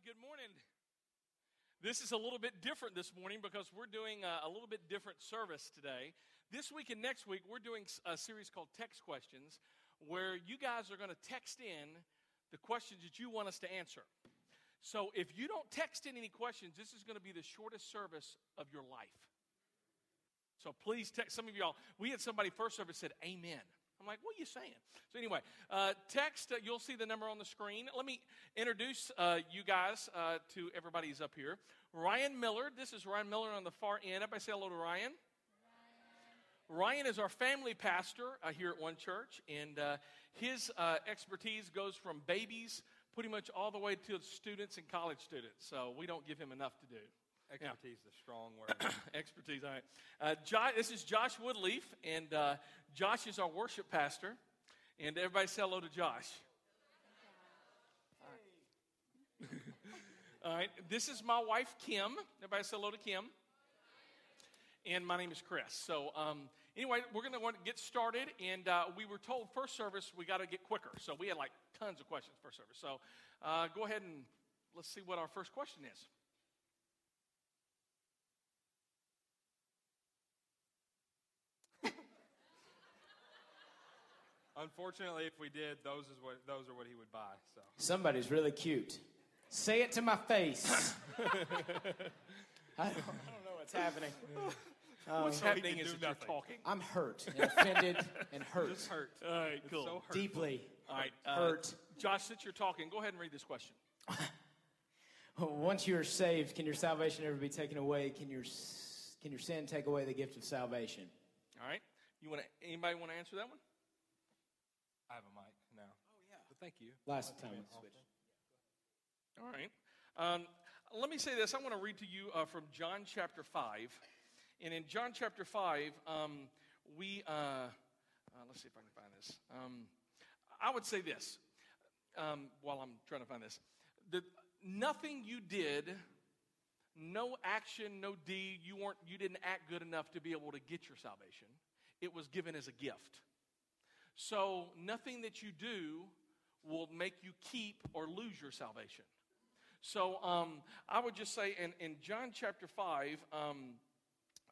good morning. This is a little bit different this morning because we're doing a, a, little bit different service today. This week and next week, we're doing a series called Text Questions where you guys are going to text in the questions that you want us to answer. So if you don't text in any questions, this is going to be the shortest service of your life. So please text some of y'all. We had somebody first service said, Amen. I'm like, what are you saying? So, anyway, uh, text, uh, you'll see the number on the screen. Let me introduce uh, you guys uh, to everybody's up here. Ryan Miller, this is Ryan Miller on the far end. Everybody say hello to Ryan. Ryan, Ryan is our family pastor uh, here at One Church, and uh, his expertise goes from babies pretty much all the way to students and college students. So, we don't give him enough to do. Expertise yeah. is a strong word. Expertise, all right. Uh, Josh, this is Josh Woodleaf, and uh, Josh is our worship pastor. And everybody say hello to Josh. All right. all right. This is my wife, Kim. Everybody say hello to Kim. And my name is Chris. So, um, anyway, we're going to want to get started. And uh, we were told first service we got to get quicker. So, we had like tons of questions first service. So, uh, go ahead and let's see what our first question is. Unfortunately, if we did, those is what those are what he would buy. So somebody's really cute. Say it to my face. I, don't, I, don't, know what's happening. Um, what's happening is that you're talking. I'm hurt and offended and hurt. Just hurt. All right, cool. So Deeply. All right, uh, hurt. Josh, since you're talking, go ahead and read this question. Once you are saved, can your salvation ever be taken away? Can your can your sin take away the gift of salvation? All right. You want anybody want to answer that one? I have a mic now. Oh, yeah. But thank you. Last time we switched. All right. Um, let me say this. I want to read to you uh, from John chapter 5. And in John chapter 5, um, we, uh, uh, let's see if I can find this. Um, I would say this um, while I'm trying to find this. That nothing you did, no action, no deed, you, weren't, you didn't act good enough to be able to get your salvation. It was given as a gift. So nothing that you do will make you keep or lose your salvation. So um, I would just say in, in John chapter 5, um,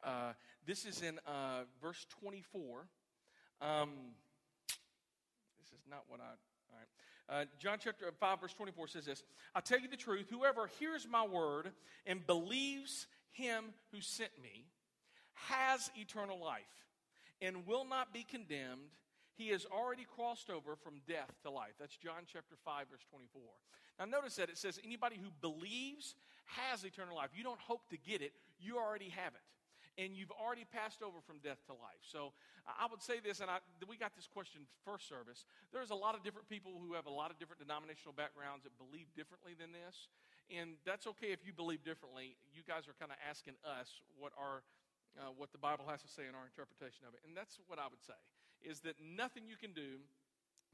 uh, this is in uh, verse 24. Um, this is not what I. All right. Uh, John chapter 5, verse 24 says this I tell you the truth, whoever hears my word and believes him who sent me has eternal life and will not be condemned he has already crossed over from death to life. That's John chapter 5, verse 24. Now, notice that it says anybody who believes has eternal life. You don't hope to get it, you already have it. And you've already passed over from death to life. So I would say this, and I, we got this question first service. There's a lot of different people who have a lot of different denominational backgrounds that believe differently than this. And that's okay if you believe differently. You guys are kind of asking us what our uh, what the Bible has to say in our interpretation of it. And that's what I would say is that nothing you can do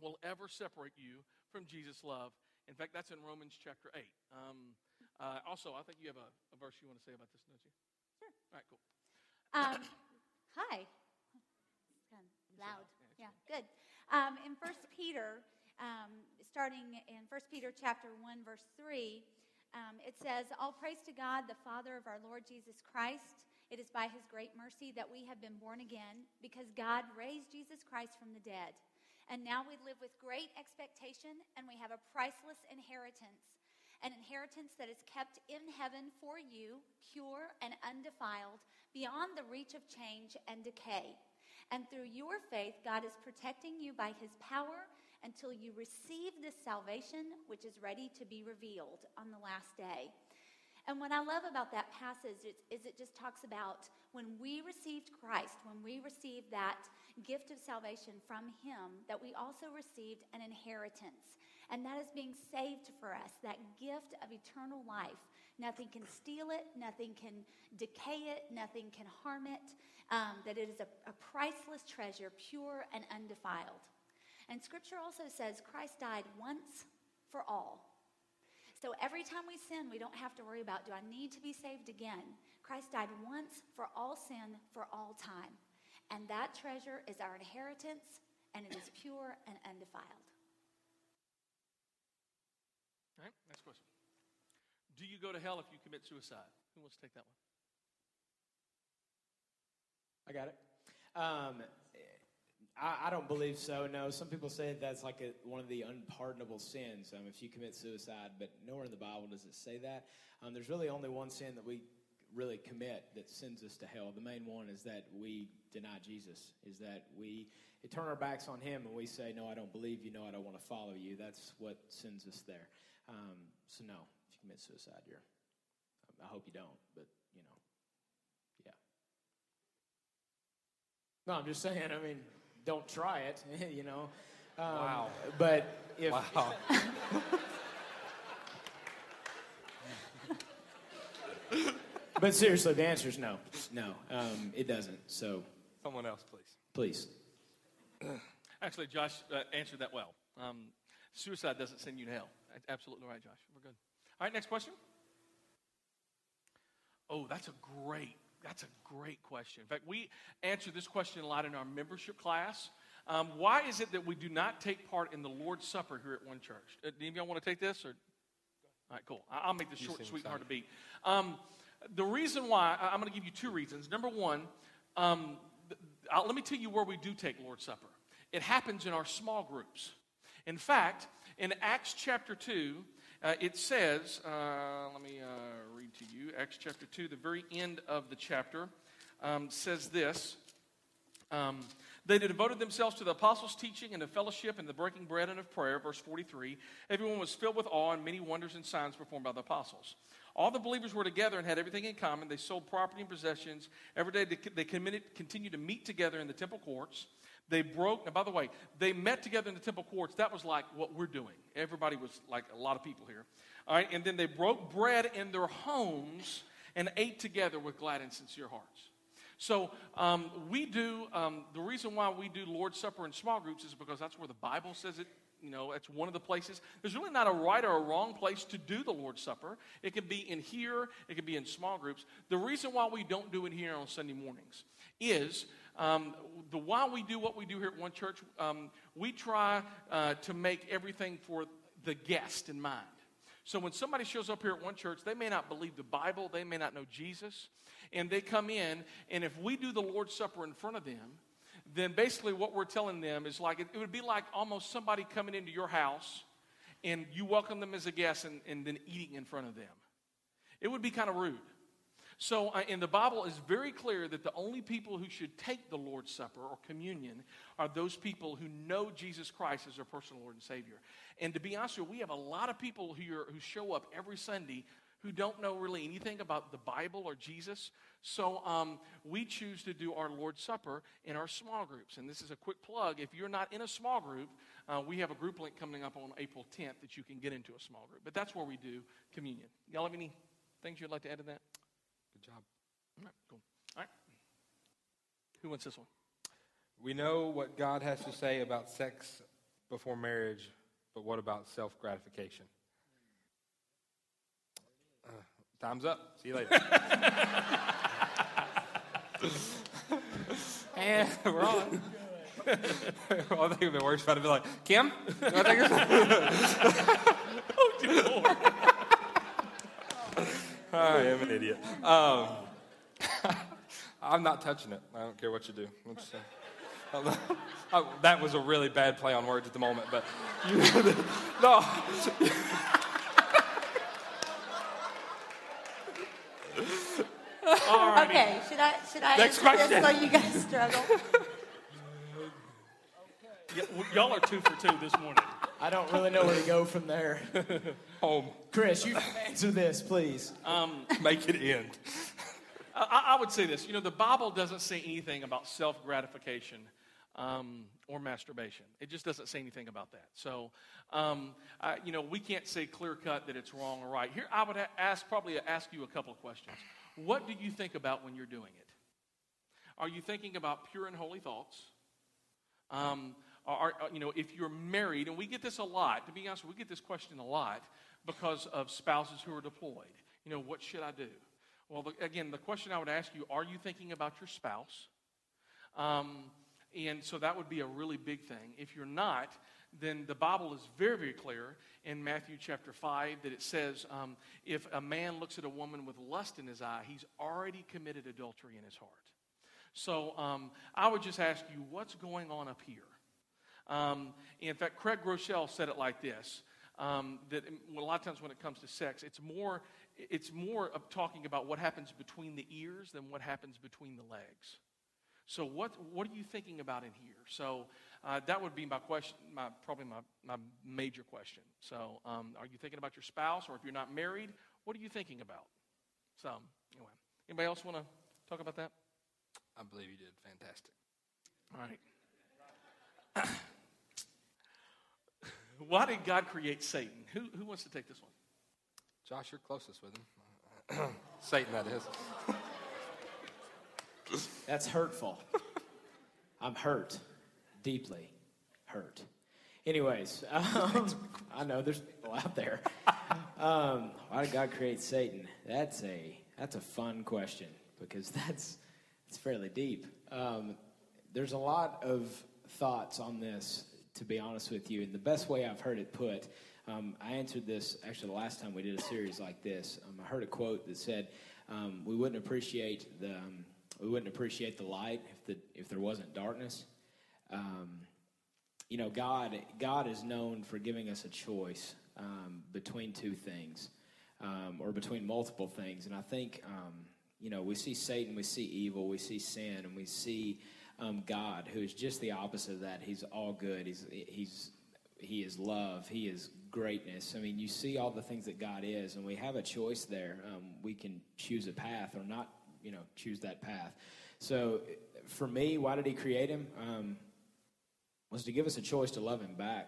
will ever separate you from Jesus' love. In fact, that's in Romans chapter 8. Um, uh, also, I think you have a, a, verse you want to say about this, don't you? Sure. All right, cool. Um, hi. It's kind of loud. Yeah, good. Um, in First Peter, um, starting in First Peter chapter 1, verse 3, um, it says, All praise to God, the Father of our Lord Jesus Christ it is by his great mercy that we have been born again because God raised Jesus Christ from the dead. And now we live with great expectation and we have a priceless inheritance an inheritance that is kept in heaven for you, pure and undefiled, beyond the reach of change and decay. And through your faith, God is protecting you by his power until you receive this salvation, which is ready to be revealed on the last day. And what I love about that passage is, is, it just talks about when we received Christ, when we received that gift of salvation from Him, that we also received an inheritance. And that is being saved for us, that gift of eternal life. Nothing can steal it, nothing can decay it, nothing can harm it. Um, that it is a, a priceless treasure, pure and undefiled. And Scripture also says Christ died once for all. So every time we sin, we don't have to worry about do I need to be saved again? Christ died once for all sin for all time. And that treasure is our inheritance, and it is pure and undefiled. All right, next question. Do you go to hell if you commit suicide? Who wants to take that one? I got it. Um, I, I don't believe so. No, some people say that's like a, one of the unpardonable sins um, if you commit suicide, but nowhere in the Bible does it say that. Um, there's really only one sin that we really commit that sends us to hell. The main one is that we deny Jesus, is that we turn our backs on Him and we say, No, I don't believe you. No, I don't want to follow you. That's what sends us there. Um, so, no, if you commit suicide, you're. I hope you don't, but you know, yeah. No, I'm just saying. I mean, don't try it. you know. Um, Wow. But if Wow. but seriously, the answer is no. No, um, it doesn't. So Someone else, please. please. Actually, Josh uh, answered that well. Um, suicide doesn't send you to hell. Absolutely right, Josh. We're good. All right, next question. Oh, that's a great, that's a great question. In fact, we answer this question a lot in our membership class. Um, why is it that we do not take part in the Lord's Supper here at one church? Uh, do any of y'all want to take this? Or? All right, cool. I- I'll make this You short, sweet, and hard to beat. Um, the reason why, I'm going to give you two reasons. Number one, um, let me tell you where we do take Lord's Supper. It happens in our small groups. In fact, in Acts chapter 2, uh, it says, uh, let me uh, read to you, Acts chapter 2, the very end of the chapter um, says this. Um, they devoted themselves to the apostles' teaching and to fellowship and the breaking bread and of prayer. Verse 43. Everyone was filled with awe and many wonders and signs performed by the apostles. All the believers were together and had everything in common. They sold property and possessions. Every day they, they committed, continued to meet together in the temple courts. They broke, and by the way, they met together in the temple courts. That was like what we're doing. Everybody was like a lot of people here. All right, and then they broke bread in their homes and ate together with glad and sincere hearts. So um, we do, um, the reason why we do Lord's Supper in small groups is because that's where the Bible says it. You know, it's one of the places. There's really not a right or a wrong place to do the Lord's Supper. It can be in here, it can be in small groups. The reason why we don't do it here on Sunday mornings is um, the why we do what we do here at One Church, um, we try uh, to make everything for the guest in mind. So when somebody shows up here at one church, they may not believe the Bible, they may not know Jesus, and they come in, and if we do the Lord's Supper in front of them, then basically what we're telling them is like it, would be like almost somebody coming into your house and you welcome them as a guest and, and then eating in front of them. It would be kind of rude. So, uh, and the Bible is very clear that the only people who should take the Lord's Supper or communion are those people who know Jesus Christ as their personal Lord and Savior. And to be honest with you, we have a lot of people who, are, who show up every Sunday who don't know really anything about the Bible or Jesus. So um, we choose to do our Lord's Supper in our small groups. And this is a quick plug. If you're not in a small group, uh, we have a group link coming up on April 10th that you can get into a small group. But that's where we do communion. Y'all have any things you'd like to add to that? Job. All right, cool. All right. Who wants this one? We know what God has to say about sex before marriage, but what about self gratification? Uh, time's up. See you later. and we're on. well, I think it'd be worse if I'd have been like, Kim, to take this? I am an idiot. Um, I'm not touching it. I don't care what you do. Uh, oh, that was a really bad play on words at the moment, but you, no. Okay, should I should I Next answer this question. so you guys struggle? Y- w- y'all are two for two this morning. I don't really know where to go from there. Home. Chris, you can answer this, please. Make it end. I, I would say this. You know, the Bible doesn't say anything about self gratification um, or masturbation. It just doesn't say anything about that. So, um, I, you know, we can't say clear cut that it's wrong or right. Here, I would ask probably ask you a couple of questions. What do you think about when you're doing it? Are you thinking about pure and holy thoughts? Um, are, are- you know, if you're married, and we get this a lot, to be honest, we get this question a lot because of spouses who are deployed. You know, what should I do? Well, the, again, the question I would ask you are you thinking about your spouse? Um, and so that would be a really big thing. If you're not, then the Bible is very, very clear in Matthew chapter 5 that it says um, if a man looks at a woman with lust in his eye, he's already committed adultery in his heart. So um, I would just ask you, what's going on up here? Um, in fact, Craig Groeschel said it like this um, that a lot of times when it comes to sex, it's more, it's more of talking about what happens between the ears than what happens between the legs. So what, what are you thinking about in here? So uh, that would be my question, my, probably my, my major question. So um, are you thinking about your spouse or if you're not married, what are you thinking about? So anyway, anybody else want to talk about that? I believe you did fantastic. All right. Why did God create Satan? Who, who wants to take this one? Josh, you're closest with him. Satan, that is. That's hurtful. I'm hurt, deeply hurt. Anyways, um, I know there's people out there. Um, why did God create Satan? That's a that's a fun question because that's it's fairly deep. Um, there's a lot of thoughts on this, to be honest with you, and the best way I've heard it put. Um, I answered this actually the last time we did a series like this. Um, I heard a quote that said, um, "We wouldn't appreciate the um, we wouldn't appreciate the light if the if there wasn't darkness." Um, you know, God God is known for giving us a choice um, between two things, or between multiple things, and I think you know we see Satan, we see evil, we see sin, and we see um, God, who is just the opposite of that. He's all good. He's he's he is love. He is greatness. I mean, you see all the things that God is, and we have a choice there. Um, we can choose a path or not, you know, choose that path. So, for me, why did He create him? Um, was to give us a choice to love Him back.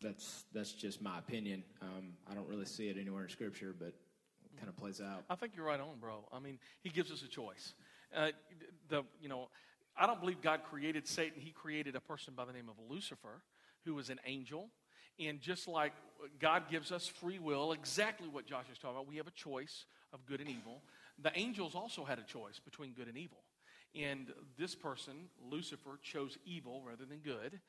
That's that's just my opinion. Um, I don't really see it anywhere in Scripture, but it kind of plays out. I think you're right on, bro. I mean, He gives us a choice. Uh, the you know, I don't believe God created Satan. He created a person by the name of Lucifer, who was an angel. And just like God gives us free will, exactly what Josh is talking about, we have a choice of good and evil. The angels also had a choice between good and evil. And this person, Lucifer, chose evil rather than good,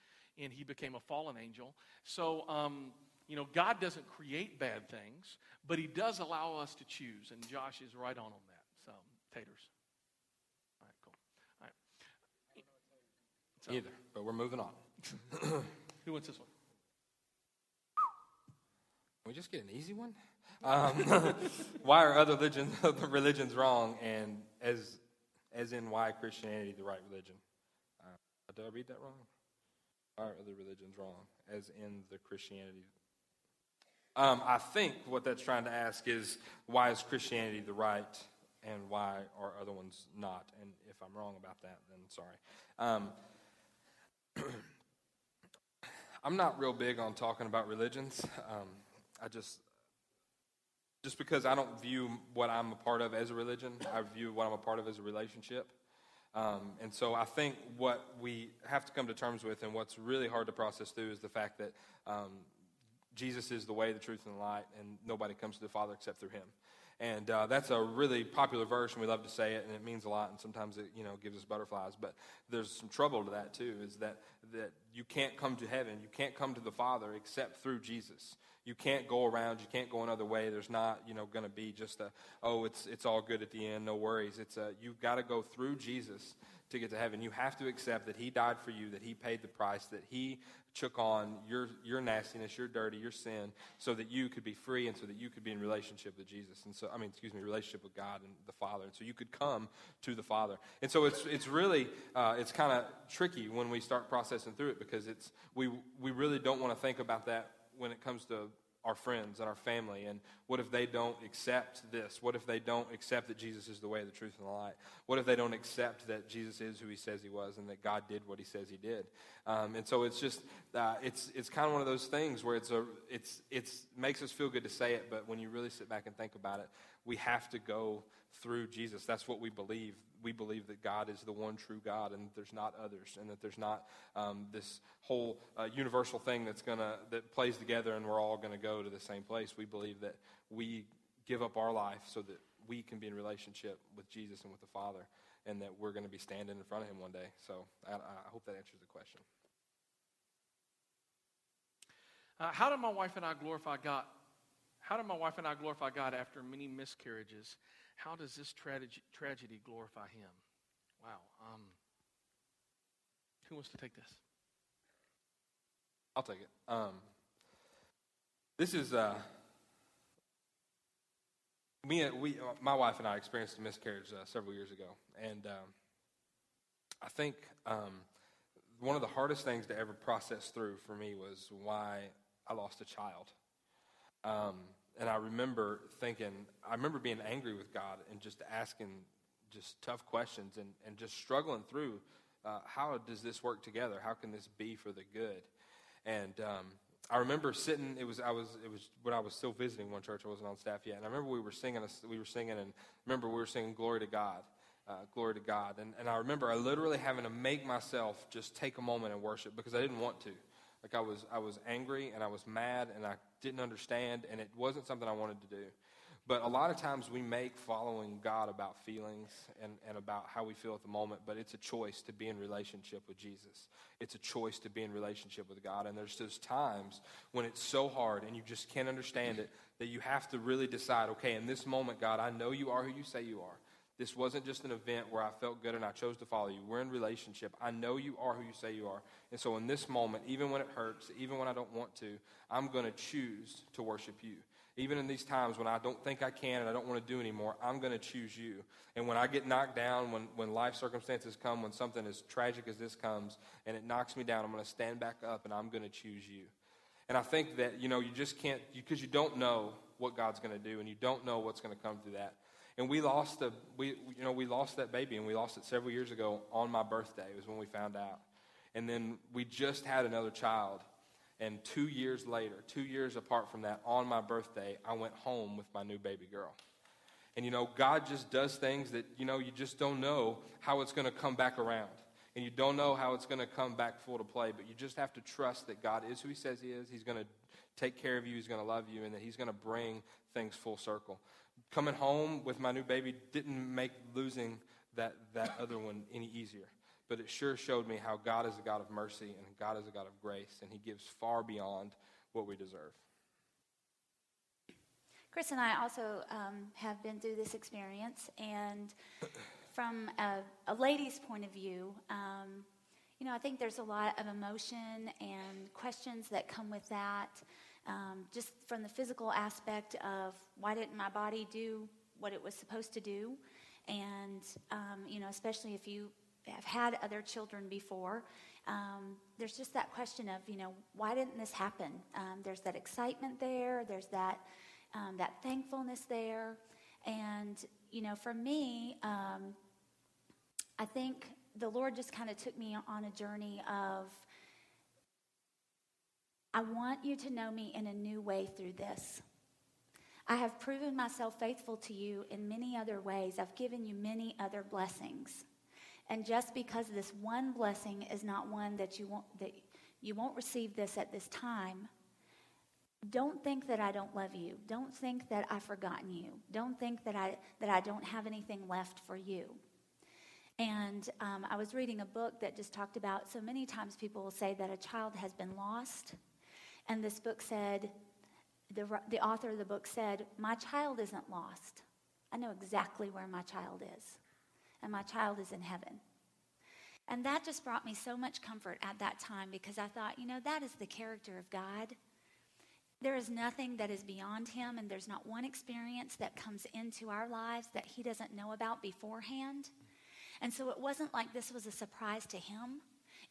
and he became a fallen angel. So, um, you know, God doesn't create bad things, but he does allow us to choose. And Josh is right on on that. So, taters. All right, cool. All right. So, Either, but we're moving on. who wants this one? Can we just get an easy one? Um, why are other religions, religions wrong, and as, as in why Christianity the right religion? Uh, did I read that wrong? Why are other religions wrong, as in the Christianity? Um, I think what that's trying to ask is why is Christianity the right, and why are other ones not? And if I'm wrong about that, then sorry. Um, I'm not real big on talking about religions. Um, I just, just because I don't view what I'm a part of as a religion, I view what I'm a part of as a relationship. Um, and so I think what we have to come to terms with, and what's really hard to process through, is the fact that um, Jesus is the way, the truth, and the light, and nobody comes to the Father except through Him. And uh, that's a really popular verse, and we love to say it, and it means a lot, and sometimes it, you know, gives us butterflies. But there's some trouble to that, too, is that, that you can't come to heaven, you can't come to the Father except through Jesus. You can't go around, you can't go another way. There's not, you know, going to be just a, oh, it's, it's all good at the end, no worries. It's a, you've got to go through Jesus to get to heaven. You have to accept that He died for you, that He paid the price, that He took on your, your nastiness, your dirty, your sin, so that you could be free and so that you could be in relationship with Jesus. And so, I mean, excuse me, relationship with God and the Father. And so you could come to the Father. And so it's, it's really, uh, it's kind of tricky when we start processing through it because it's, we, we really don't want to think about that when it comes to our friends and our family? And what if they don't accept this? What if they don't accept that Jesus is the way, the truth, and the light? What if they don't accept that Jesus is who he says he was and that God did what he says he did? Um, and so it's just, uh, it's, it's kind of one of those things where it's a, it's, it's makes us feel good to say it, but when you really sit back and think about it, we have to go through Jesus. That's what we believe. We believe that God is the one true God and that there's not others and that there's not um, this whole uh, universal thing that's gonna that plays together and we're all going to go to the same place. We believe that we give up our life so that we can be in relationship with Jesus and with the Father and that we're going to be standing in front of him one day. So I, I hope that answers the question. Uh, how did my wife and I glorify God? How did my wife and I glorify God after many miscarriages? How does this tragedy, tragedy glorify Him? Wow. Um, who wants to take this? I'll take it. Um, this is uh, me. and- We, uh, my wife and I experienced a miscarriage uh, several years ago, and um, I think um, one of the hardest things to ever process through for me was why I lost a child. Um, and I remember thinking, I remember being angry with God and just asking just tough questions and, and just struggling through uh, how does this work together? How can this be for the good? And um, I remember sitting. It was I was it was when I was still visiting one church. I wasn't on staff yet, and I remember we were singing. We were singing, and remember we were singing "Glory to God." Uh, glory to God. And, and I remember I literally having to make myself just take a moment and worship because I didn't want to. Like I was, I was angry and I was mad and I didn't understand and it wasn't something I wanted to do. But a lot of times we make following God about feelings and, and about how we feel at the moment, but it's a choice to be in relationship with Jesus. It's a choice to be in relationship with God. And there's those times when it's so hard and you just can't understand it that you have to really decide, okay, in this moment, God, I know you are who you say you are. This wasn't just an event where I felt good and I chose to follow you. We're in relationship. I know you are who you say you are. And so in this moment, even when it hurts, even when I don't want to, I'm going to choose to worship you. Even in these times when I don't think I can and I don't want to do anymore, I'm going to choose you. And when I get knocked down, when, when life circumstances come, when something as tragic as this comes and it knocks me down, I'm going to stand back up and I'm going to choose you. And I think that, you know, you just can't, because you don't know what God's going to do and you don't know what's going to come through that. And we lost the, we, you know, we lost that baby and we lost it several years ago on my birthday was when we found out. And then we just had another child. And two years later, two years apart from that, on my birthday, I went home with my new baby girl. And you know, God just does things that, you know, you just don't know how it's going to come back around. And you don't know how it's going to come back full to play, but you just have to trust that God is who He says He is. He's going to take care of you, He's going to love you, and that He's going to bring things full circle. Coming home with my new baby didn't make losing that, that other one any easier, but it sure showed me how God is a God of mercy and God is a God of grace, and He gives far beyond what we deserve. Chris and I also um, have been through this experience, and from a, a lady's point of view, um, you know, I think there's a lot of emotion and questions that come with that. Um, just from the physical aspect of why didn't my body do what it was supposed to do, and um, you know, especially if you have had other children before, um, there's just that question of you know why didn't this happen? Um, there's that excitement there. There's that um, that thankfulness there. And, you know, for me, um, I think the Lord just kind of took me on a journey of, I want you to know me in a new way through this. I have proven myself faithful to you in many other ways. I've given you many other blessings. And just because this one blessing is not one that you won't, that you won't receive this at this time, don't think that I don't love you. Don't think that I've forgotten you. Don't think that I, that I don't have anything left for you. And um, I was reading a book that just talked about so many times people will say that a child has been lost. And this book said, the, the author of the book said, My child isn't lost. I know exactly where my child is. And my child is in heaven. And that just brought me so much comfort at that time because I thought, you know, that is the character of God. There is nothing that is beyond him, and there's not one experience that comes into our lives that he doesn't know about beforehand. And so it wasn't like this was a surprise to him.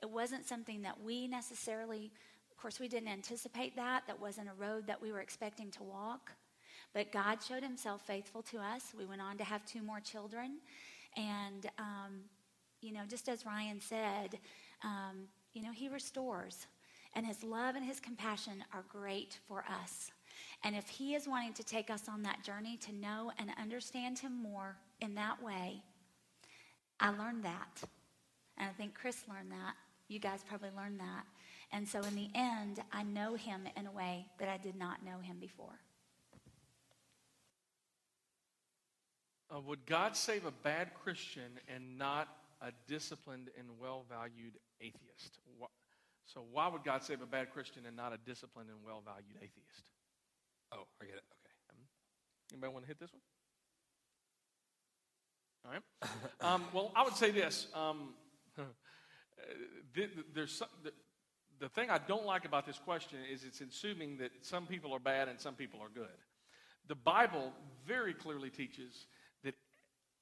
It wasn't something that we necessarily, of course, we didn't anticipate that. That wasn't a road that we were expecting to walk. But God showed himself faithful to us. We went on to have two more children. And, um, you know, just as Ryan said, um, you know, he restores. And his love and his compassion are great for us. And if he is wanting to take us on that journey to know and understand him more in that way, I learned that. And I think Chris learned that. You guys probably learned that. And so in the end, I know him in a way that I did not know him before. Uh, would God save a bad Christian and not a disciplined and well valued atheist? Wha- So why would God save a bad Christian and not a disciplined and well valued atheist? Oh, I get it. Okay. Anybody want to hit this one? All right. Um, well, I would say this. Um, th- there's some, the, the thing I don't like about this question is it's assuming that some people are bad and some people are good. The Bible very clearly teaches that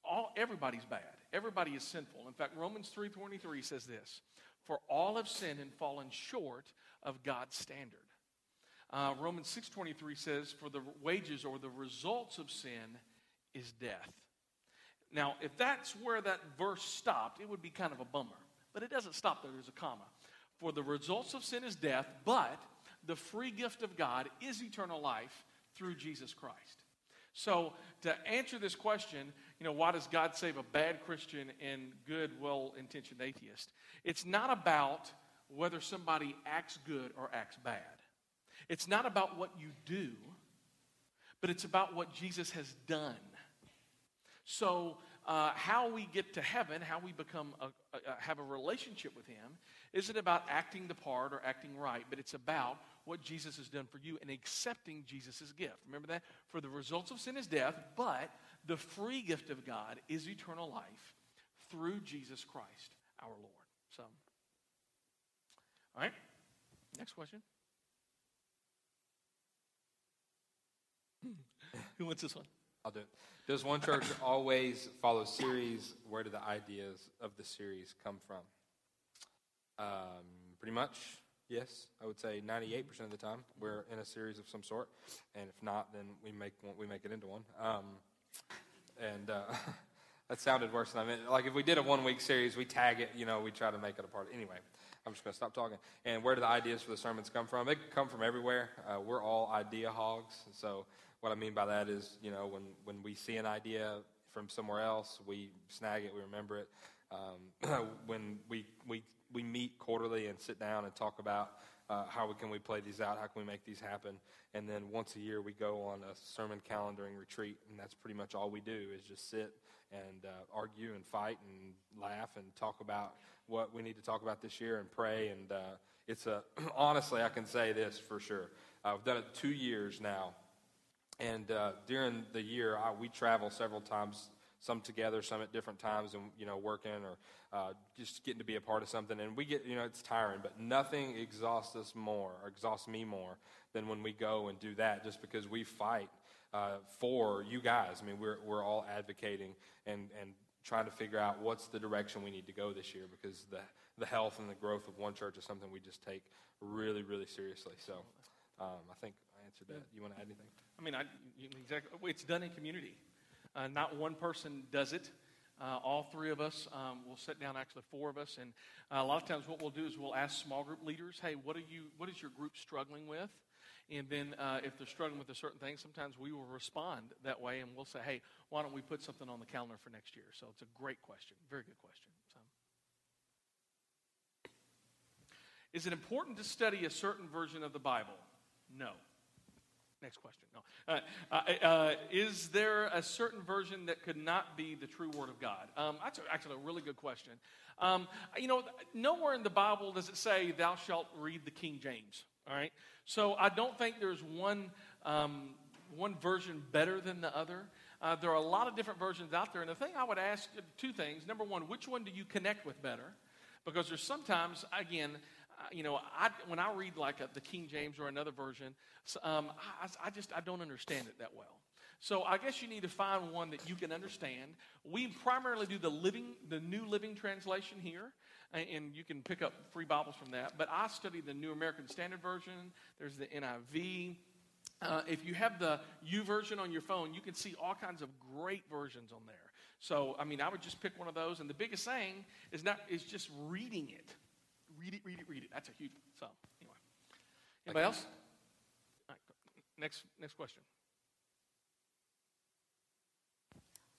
all everybody's bad. Everybody is sinful. In fact, Romans 3:23 says this: "For all have sinned and fallen short of God's standard." Uh, Romans 6:23 says, "For the wages or the results of sin is death." Now, if that's where that verse stopped, it would be kind of a bummer. But it doesn't stop there. There's a comma. For the results of sin is death, but the free gift of God is eternal life through Jesus Christ. So, to answer this question, you know, why does God save a bad Christian and good, well intentioned atheist? It's not about whether somebody acts good or acts bad. It's not about what you do, but it's about what Jesus has done. So, uh, how we get to heaven, how we become a, a, have a relationship with Him, isn't about acting the part or acting right, but it's about what Jesus has done for you and accepting Jesus' gift. Remember that? For the results of sin is death, but the free gift of God is eternal life through Jesus Christ our Lord. So, all right, next question. Who wants this one? I'll do it. Does one church always follow series? Where do the ideas of the series come from? Um, pretty much, yes. I would say 98% of the time we're in a series of some sort, and if not, then we make one, we make it into one. Um, and uh, that sounded worse than I meant. Like if we did a one week series, we tag it. You know, we try to make it a part. Anyway, I'm just going to stop talking. And where do the ideas for the sermons come from? They come from everywhere. Uh, we're all idea hogs, so what I mean by that is, you know, when, when we see an idea from somewhere else, we snag it, we remember it. Um, when we, we, we meet quarterly and sit down and talk about uh, how can we play these out, how can we make these happen, and then once a year we go on a sermon calendaring retreat, and that's pretty much all we do is just sit and uh, argue and fight and laugh and talk about what we need to talk about this year and pray. And uh, it's a honestly, I can say this for sure. I've done it two years now, and uh, during the year, I, we travel several times, some together, some at different times, and you know, working or uh, just getting to be a part of something. And we get, you know, it's tiring, but nothing exhausts us more, or exhausts me more, than when we go and do that. Just because we fight uh, for you guys. I mean, we're we're all advocating and and trying to figure out what's the direction we need to go this year because the the health and the growth of one church is something we just take really, really seriously. So, um, I think I answered that. You want to add anything? I mean, I, exactly. It's done in community. Uh, not one person does it. Uh, all three of us um, will sit down. Actually, four of us, and uh, a lot of times, what we'll do is we'll ask small group leaders, "Hey, what are you? What is your group struggling with?" And then, uh, if they're struggling with a certain thing, sometimes we will respond that way, and we'll say, "Hey, why don't we put something on the calendar for next year?" So it's a great question, very good question. So. Is it important to study a certain version of the Bible? No. Next question. No. Uh, uh, uh, is there a certain version that could not be the true Word of God? Um, that's actually a really good question. Um, you know, nowhere in the Bible does it say, Thou shalt read the King James. All right? So I don't think there's one, um, one version better than the other. Uh, there are a lot of different versions out there. And the thing I would ask two things. Number one, which one do you connect with better? Because there's sometimes, again, you know, I, when I read like a, the King James or another version, um, I, I just I don't understand it that well. So I guess you need to find one that you can understand. We primarily do the living, the New Living Translation here, and you can pick up free Bibles from that. But I study the New American Standard Version. There's the NIV. Uh, if you have the YouVersion on your phone, you can see all kinds of great versions on there. So I mean, I would just pick one of those. And the biggest thing is not is just reading it read it, read it, read it. That's a huge one. So, anyway. Anybody else? next, next question.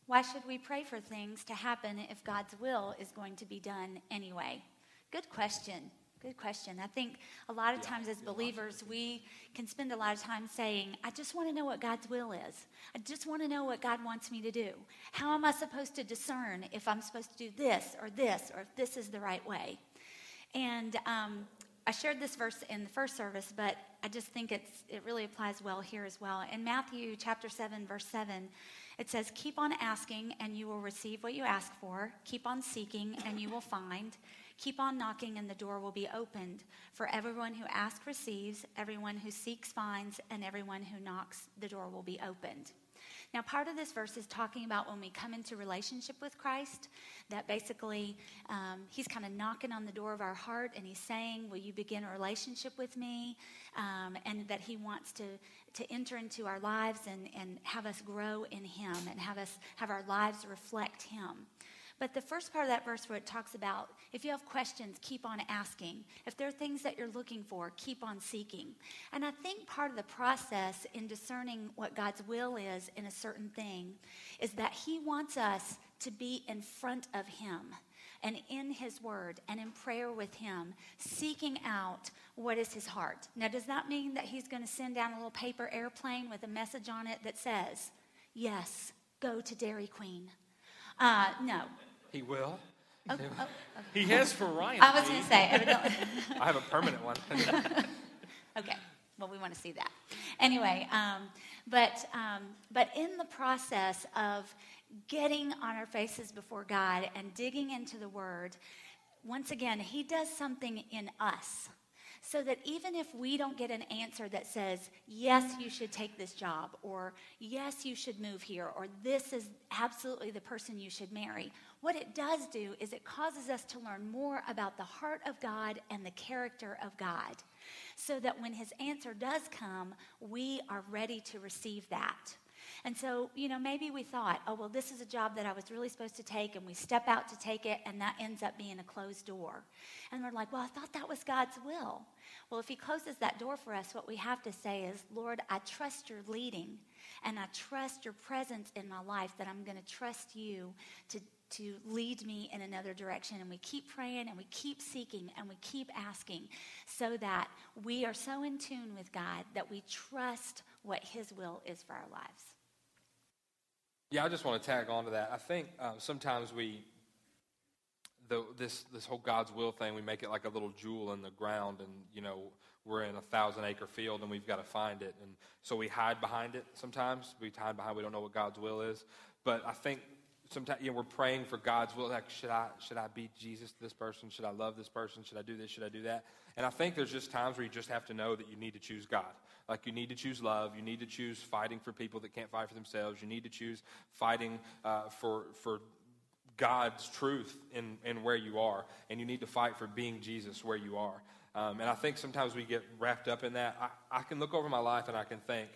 Why should we pray for things to happen if God's will is going to be done anyway? Good question. Good question. I think a lot of yeah, times as believers, we can spend a lot of time saying, I just want to know what God's will is. I just want to know what God wants me to do. How am I supposed to discern if I'm supposed to do this or this or if this is the right way? And um, I shared this verse in the first service, but I just think it's, it really applies well here as well. In Matthew chapter 7, verse 7, it says, Keep on asking, and you will receive what you ask for. Keep on seeking, and you will find. Keep on knocking, and the door will be opened. For everyone who asks receives, everyone who seeks finds, and everyone who knocks, the door will be opened. Now, part of this verse is talking about when we come into relationship with Christ, that basically um, he's kind of knocking on the door of our heart and he's saying, Will you begin a relationship with me? Um, and that he wants to, to enter into our lives and, and have us grow in him and have us have our lives reflect him. But the first part of that verse where it talks about if you have questions, keep on asking. If there are things that you're looking for, keep on seeking. And I think part of the process in discerning what God's will is in a certain thing is that He wants us to be in front of Him and in His Word and in prayer with Him, seeking out what is His heart. Now, does that mean that He's going to send down a little paper airplane with a message on it that says, Yes, go to Dairy Queen? Uh, no. He will. Oh, oh, okay. He has for Ryan. I was going to say, evidently. I have a permanent one. okay. Well, we want to see that. Anyway, um, but um, but in the process of getting on our faces before God and digging into the Word, once again, He does something in us so that even if we don't get an answer that says, yes, you should take this job, or yes, you should move here, or this is absolutely the person you should marry, what it does do is it causes us to learn more about the heart of God and the character of God. So that when his answer does come, we are ready to receive that. And so, you know, maybe we thought, oh, well, this is a job that I was really supposed to take, and we step out to take it, and that ends up being a closed door. And we're like, well, I thought that was God's will. Well, if He closes that door for us, what we have to say is, Lord, I trust your leading, and I trust your presence in my life, that I'm going to trust you to, to lead me in another direction. And we keep praying and we keep seeking and we keep asking so that we are so in tune with God that we trust what His will is for our lives. Yeah, I just want to tag on to that. I think uh, sometimes we, the, this this whole God's will thing, we make it like a little jewel in the ground, and you know we're in a thousand acre field and we've got to find it, and so we hide behind it. Sometimes we hide behind we don't know what God's will is, but I think sometimes you know, we're praying for God's will. Like, should I should I be Jesus to this person? Should I love this person? Should I do this? Should I do that? And I think there's just times where you just have to know that you need to choose God. Like you need to choose love. You need to choose fighting for people that can't fight for themselves. You need to choose fighting uh, for for God's truth in, in where you are, and you need to fight for being Jesus where you are. Um, and I think sometimes we get wrapped up in that. I, I can look over my life and I can think,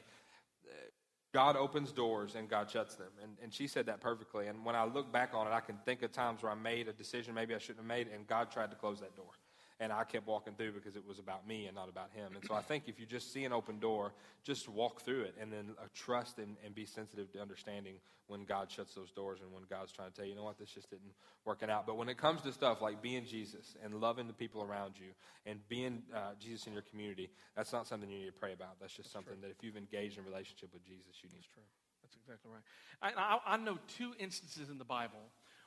God opens doors and God shuts them. And, and she said that perfectly. And when I look back on it, I can think of times where I made a decision maybe I shouldn't have made, and God tried to close that door and I kept walking through because it was about me and not about him. And so I think if you just see an open door, just walk through it and then uh, trust and, and, be sensitive to understanding when God shuts those doors and when God's trying to tell you, you know what, this just didn't working out. But when it comes to stuff like being Jesus and loving the people around you and being uh, Jesus in your community, that's not something you need to pray about. That's just that's something true. that if you've engaged in a relationship with Jesus, you need. That's true. That's exactly right. I, I, I know two instances in the Bible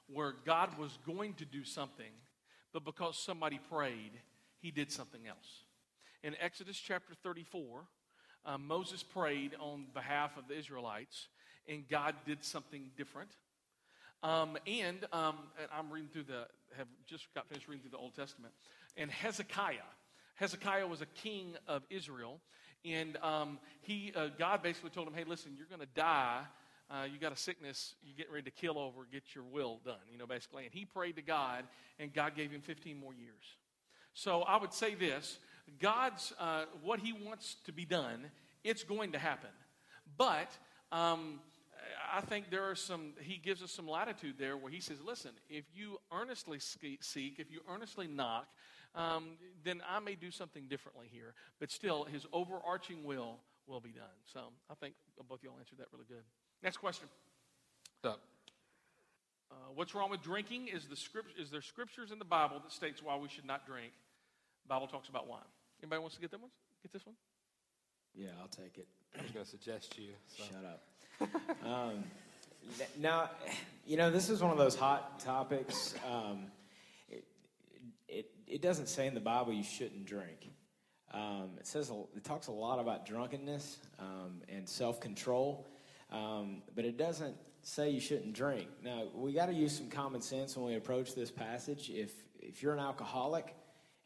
where God was going to do something – but because somebody prayed, he did something else. In Exodus chapter 34, uh, Moses prayed on behalf of the Israelites, and God did something different. Um, and, um, and I'm reading through the, have just got finished reading through the Old Testament. And Hezekiah, Hezekiah was a king of Israel, and um, he, uh, God basically told him, hey, listen, you're going to die uh, you got a sickness, you get ready to kill over, get your will done, you know, basically. And he prayed to God, and God gave him 15 more years. So I would say this God's, uh, what he wants to be done, it's going to happen. But um, I think there are some, he gives us some latitude there where he says, listen, if you earnestly seek, if you earnestly knock, um, then I may do something differently here. But still, his overarching will will be done. So I think both of y'all answered that really good. Next question. What's up? Uh, what's wrong with drinking? Is, the script, is there scriptures in the Bible that states why we should not drink? The Bible talks about wine. Anybody wants to get that one? Get this one? Yeah, I'll take it. I was going to suggest you. So. Shut up. um, now, you know, this is one of those hot topics. Um, it, it, it doesn't say in the Bible you shouldn't drink. Um, it says it talks a lot about drunkenness um, and self control, um, but it doesn't say you shouldn't drink. Now we got to use some common sense when we approach this passage. If if you're an alcoholic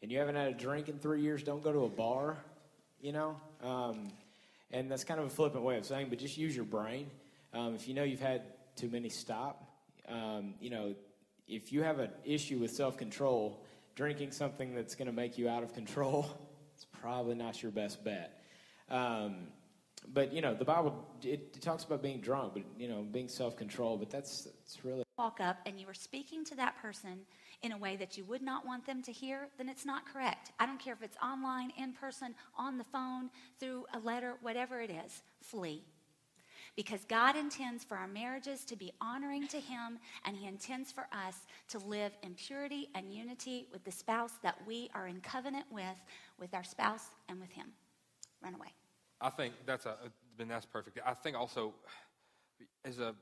and you haven't had a drink in three years, don't go to a bar. You know, um, and that's kind of a flippant way of saying, but just use your brain. Um, if you know you've had too many, stop. Um, you know, if you have an issue with self control, drinking something that's going to make you out of control, it's probably not your best bet. Um, but you know, the Bible it, it, talks about being drunk, but you know, being self-controlled. But that's that's really walk up and you were speaking to that person in a way that you would not want them to hear, then it's not correct. I don't care if it's online, in person, on the phone, through a letter, whatever it is. Flee because God intends for our marriages to be honoring to Him, and He intends for us to live in purity and unity with the spouse that we are in covenant with, with our spouse and with Him. Run away. I think that's a, been that's perfect. I think also, as a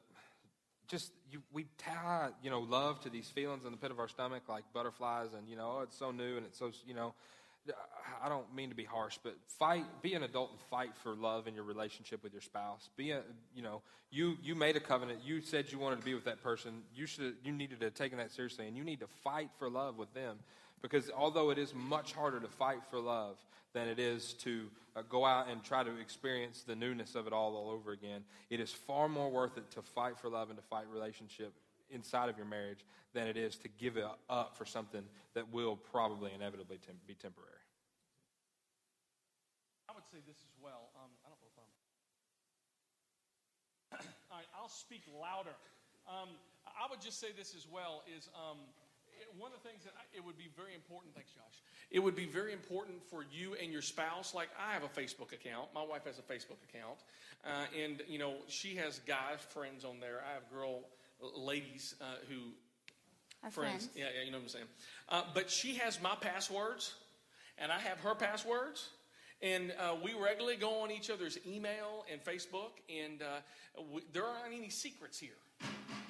just you, we tie you know love to these feelings in the pit of our stomach like butterflies, and you know oh, it's so new and it's so you know I don't mean to be harsh, but fight, be an adult and fight for love in your relationship with your spouse. Be a, you know, you, you made a covenant. You said you wanted to be with that person. You should, you needed to taken that seriously, and you need to fight for love with them. Because although it is much harder to fight for love than it is to uh, go out and try to experience the newness of it all all over again, it is far more worth it to fight for love and to fight relationship inside of your marriage than it is to give it up for something that will probably inevitably tem- be temporary. I would say this as well. Um, I don't know if I'm. All right, I'll speak louder. Um, I would just say this as well is um, one of the things that I, it would be very important. Thanks, Josh. It would be very important for you and your spouse. Like I have a Facebook account. My wife has a Facebook account, uh, and you know she has guy friends on there. I have girl ladies uh, who Our friends. Yeah, yeah, you know what I'm saying. Uh, but she has my passwords, and I have her passwords. And uh, we regularly go on each other's email and Facebook, and uh, we, there aren't any secrets here.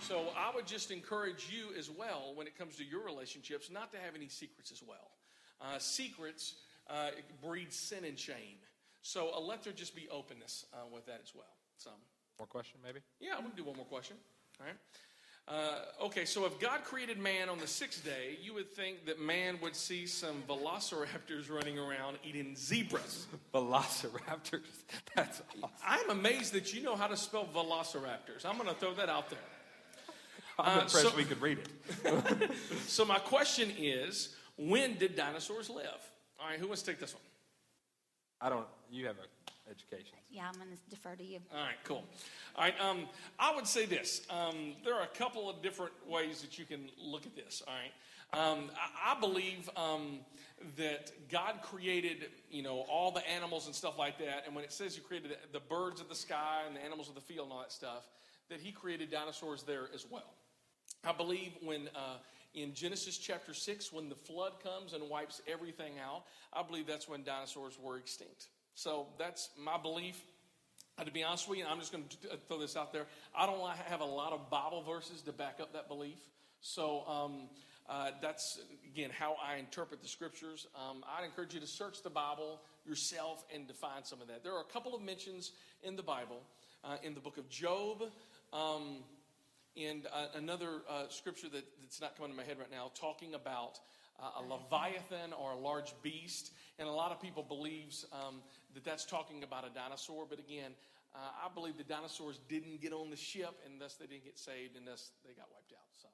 So I would just encourage you as well, when it comes to your relationships, not to have any secrets as well. Uh, secrets uh, breed sin and shame. So let there just be openness with that as well. So, more question, maybe? Yeah, I'm gonna do one more question. All right. Uh, okay, so if God created man on the sixth day, you would think that man would see some velociraptors running around eating zebras. velociraptors? That's awesome. I'm amazed that you know how to spell velociraptors. I'm going to throw that out there. I'm uh, impressed so, we could read it. so, my question is when did dinosaurs live? All right, who wants to take this one? I don't, you have a education. Yeah, I'm going to defer to you. All right, cool. All right, um, I would say this. Um, there are a couple of different ways that you can look at this. All right, um, I, I, believe um, that God created, you know, all the animals and stuff like that. And when it says He created the birds of the sky and the animals of the field and all that stuff, that He created dinosaurs there as well. I believe when uh, in Genesis chapter 6, when the flood comes and wipes everything out, I believe that's when dinosaurs were extinct. So that's my belief. Uh, to be honest with you, I'm just going to throw this out there. I don't have a lot of Bible verses to back up that belief. So um, uh, that's, again, how I interpret the scriptures. Um, I'd encourage you to search the Bible yourself and define some of that. There are a couple of mentions in the Bible, uh, in the book of Job, um, and uh, another uh, scripture that, that's not coming to my head right now, talking about uh, a leviathan or a large beast. And a lot of people believes um, that that's talking about a dinosaur. But again, uh, I believe the dinosaurs didn't get on the ship, and thus they didn't get saved, and thus they got wiped out. So,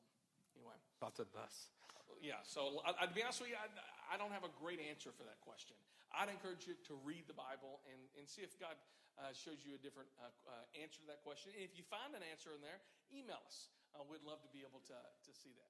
anyway. Lots of thus. Yeah, so I, to be honest with you, I, I, don't have a great answer for that question. I'd encourage you to read the Bible and, and see if God uh, shows you a different uh, uh, answer to that question. And if you find an answer in there, email us. Uh, we'd love to be able to, to see that.